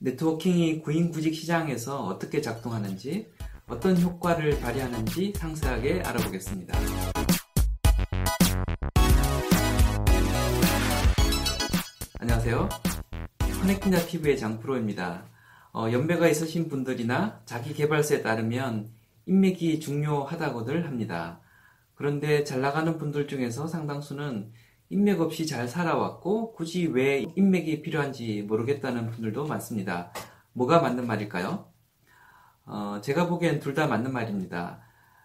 네트워킹이 구인구직 시장에서 어떻게 작동하는지, 어떤 효과를 발휘하는지 상세하게 알아보겠습니다. 안녕하세요. 커넥팅자 TV의 장프로입니다. 어, 연배가 있으신 분들이나 자기 개발서에 따르면 인맥이 중요하다고들 합니다. 그런데 잘 나가는 분들 중에서 상당수는 인맥 없이 잘 살아왔고 굳이 왜 인맥이 필요한지 모르겠다는 분들도 많습니다. 뭐가 맞는 말일까요? 어, 제가 보기엔 둘 다 맞는 말입니다.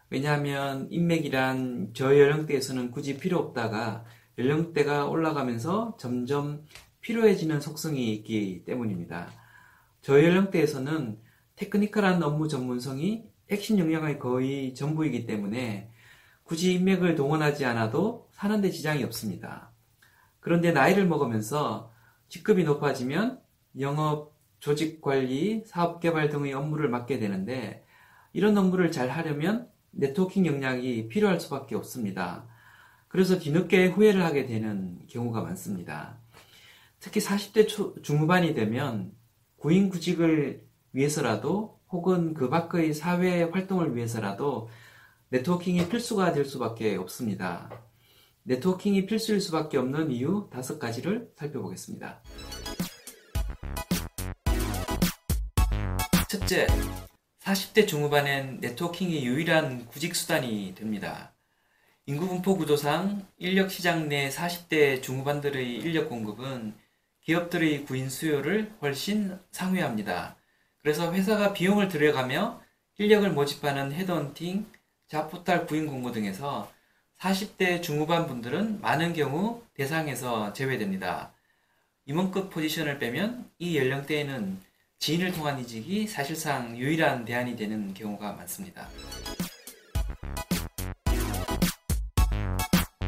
왜냐하면 인맥이란 저 연령대에서는 굳이 필요 없다가 연령대가 올라가면서 점점 필요해지는 속성이 있기 때문입니다. 저 연령대에서는 테크니컬한 업무 전문성이 핵심 역량의 거의 전부이기 때문에 굳이 인맥을 동원하지 않아도 사는데 지장이 없습니다. 그런데 나이를 먹으면서 직급이 높아지면 영업, 조직 관리, 사업 개발 등의 업무를 맡게 되는데 이런 업무를 잘 하려면 네트워킹 역량이 필요할 수밖에 없습니다. 그래서 뒤늦게 후회를 하게 되는 경우가 많습니다. 특히 40대 초, 중후반이 되면 구인 구직을 위해서라도 혹은 그 밖의 사회 활동을 위해서라도 네트워킹이 필수가 될 수밖에 없습니다. 네트워킹이 필수일 수밖에 없는 이유 다섯 가지를 살펴보겠습니다. 첫째, 40대 중후반엔 네트워킹이 유일한 구직 수단이 됩니다. 인구 분포 구조상 인력 시장 내 40대 중후반들의 인력 공급은 기업들의 구인 수요를 훨씬 상회합니다. 그래서 회사가 비용을 들여가며 인력을 모집하는 헤드헌팅, 잡포탈 구인 공고 등에서 40대 중후반 분들은 많은 경우 대상에서 제외됩니다. 임원급 포지션을 빼면 이 연령대에는 지인을 통한 이직이 사실상 유일한 대안이 되는 경우가 많습니다.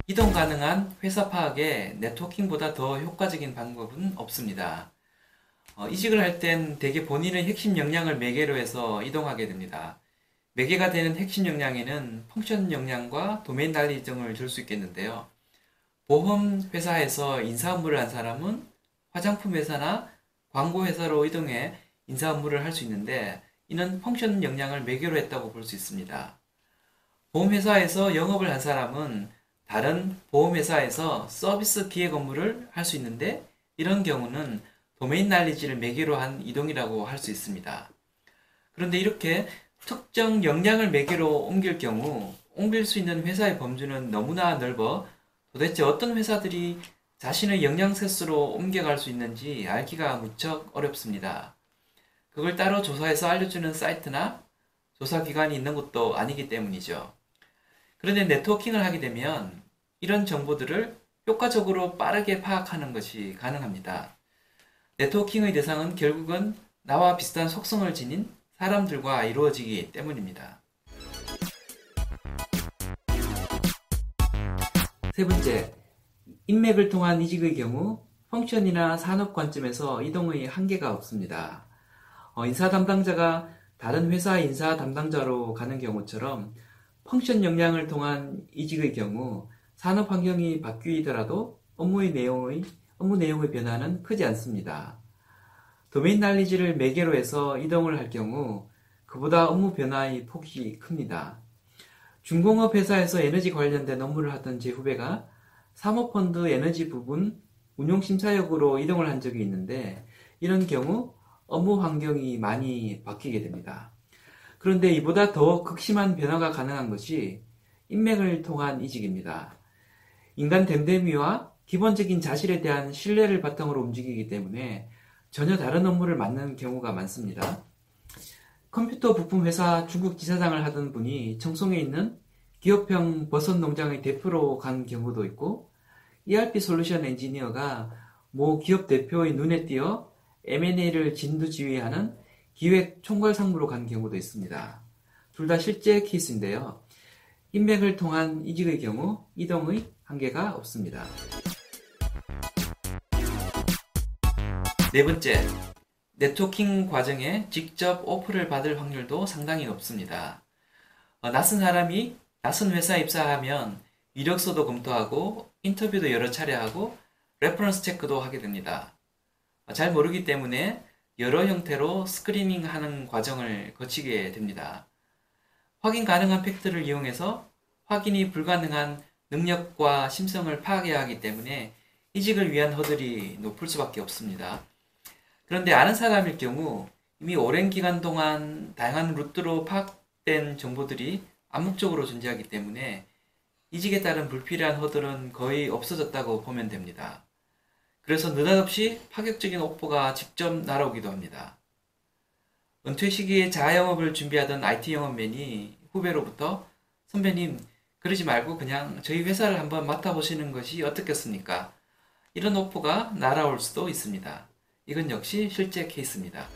이동 가능한 회사 파악에 네트워킹보다 더 효과적인 방법은 없습니다. 어, 이직을 할 땐 대개 본인의 핵심 역량을 매개로 해서 이동하게 됩니다. 매개가 되는 핵심 역량에는 펑션 역량과 도메인 난리 등을 줄 수 있겠는데요. 보험 회사에서 인사 업무를 한 사람은 화장품 회사나 광고 회사로 이동해 인사 업무를 할 수 있는데 이는 펑션 역량을 매개로 했다고 볼 수 있습니다. 보험 회사에서 영업을 한 사람은 다른 보험 회사에서 서비스 기획 업무를 할 수 있는데 이런 경우는 도메인 난리지를 매개로 한 이동이라고 할 수 있습니다. 그런데 이렇게 특정 역량을 매개로 옮길 경우 옮길 수 있는 회사의 범주는 너무나 넓어 도대체 어떤 회사들이 자신의 역량 세수로 옮겨갈 수 있는지 알기가 무척 어렵습니다. 그걸 따로 조사해서 알려주는 사이트나 조사 기관이 있는 것도 아니기 때문이죠. 그런데 네트워킹을 하게 되면 이런 정보들을 효과적으로 빠르게 파악하는 것이 가능합니다. 네트워킹의 대상은 결국은 나와 비슷한 속성을 지닌 사람들과 이루어지기 때문입니다. 세 번째, 인맥을 통한 이직의 경우 펑션이나 산업 관점에서 이동의 한계가 없습니다. 어, 인사 담당자가 다른 회사 인사 담당자로 가는 경우처럼 펑션 역량을 통한 이직의 경우 산업 환경이 바뀌더라도 업무의 내용의 업무 내용의 변화는 크지 않습니다. 도메인 난리지를 매개로 해서 이동을 할 경우 그보다 업무 변화의 폭이 큽니다. 중공업 회사에서 에너지 관련된 업무를 하던 제 후배가 사모펀드 에너지 부분 운용심사역으로 이동을 한 적이 있는데 이런 경우 업무 환경이 많이 바뀌게 됩니다. 그런데 이보다 더 극심한 변화가 가능한 것이 인맥을 통한 이직입니다. 인간 댐댐이와 기본적인 자질에 대한 신뢰를 바탕으로 움직이기 때문에 전혀 다른 업무를 맡는 경우가 많습니다. 컴퓨터 부품 회사 중국 지사장을 하던 분이 청송에 있는 기업형 버섯 농장의 대표로 간 경우도 있고 ERP 솔루션 엔지니어가 모 기업 대표의 눈에 띄어 M&A를 진두지휘하는 기획 총괄 상무로 간 경우도 있습니다. 둘 다 실제 케이스인데요. 인맥을 통한 이직의 경우 이동의 한계가 없습니다. 네 번째, 네트워킹 과정에 직접 오퍼를 받을 확률도 상당히 높습니다. 어, 낯선 사람이 낯선 회사에 입사하면 이력서도 검토하고 인터뷰도 여러 차례 하고 reference check도 하게 됩니다. 어, 잘 모르기 때문에 여러 형태로 screening 하는 과정을 거치게 됩니다. 확인 가능한 팩트를 이용해서 확인이 불가능한 능력과 심성을 파악해야 하기 때문에 이직을 위한 허들이 높을 수밖에 없습니다. 그런데 아는 사람일 경우 이미 오랜 기간 동안 다양한 루트로 파악된 정보들이 암묵적으로 존재하기 때문에 이직에 따른 불필요한 허들은 거의 없어졌다고 보면 됩니다. 그래서 느닷없이 파격적인 오퍼가 직접 날아오기도 합니다. 은퇴 시기에 자영업을 준비하던 IT 영업맨이 후배로부터 선배님 그러지 말고 그냥 저희 회사를 한번 맡아보시는 것이 어떻겠습니까? 이런 오퍼가 날아올 수도 있습니다. 이건 역시 실제 케이스입니다.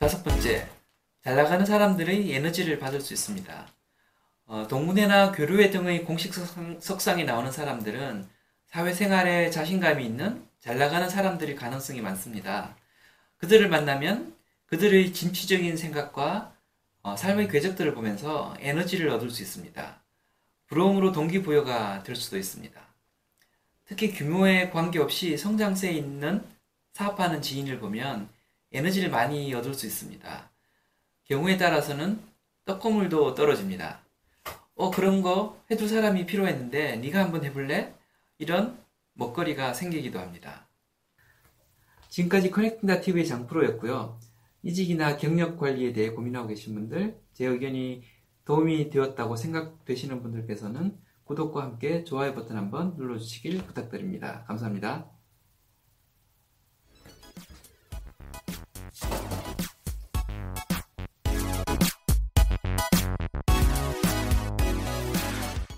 다섯 번째, 잘 나가는 사람들의 에너지를 받을 수 있습니다. 어, 동문회나 교류회 등의 공식 석상, 에 나오는 사람들은 사회생활에 자신감이 있는 잘 나가는 사람들일 가능성이 많습니다. 그들을 만나면 그들의 진취적인 생각과 어, 삶의 궤적들을 보면서 에너지를 얻을 수 있습니다. 부러움으로 동기부여가 될 수도 있습니다. 특히 규모에 관계없이 성장세에 있는 사업하는 지인을 보면 에너지를 많이 얻을 수 있습니다. 경우에 따라서는 떡고물도 떨어집니다. 어 그런 거 해줄 사람이 필요했는데 네가 한번 해볼래? 이런 먹거리가 생기기도 합니다. 지금까지 커넥팅다 TV의 장프로였고요. 이직이나 경력 관리에 대해 고민하고 계신 분들, 제 의견이 도움이 되었다고 생각되시는 분들께서는 구독과 함께 좋아요 버튼 한번 눌러주시길 부탁드립니다. 감사합니다.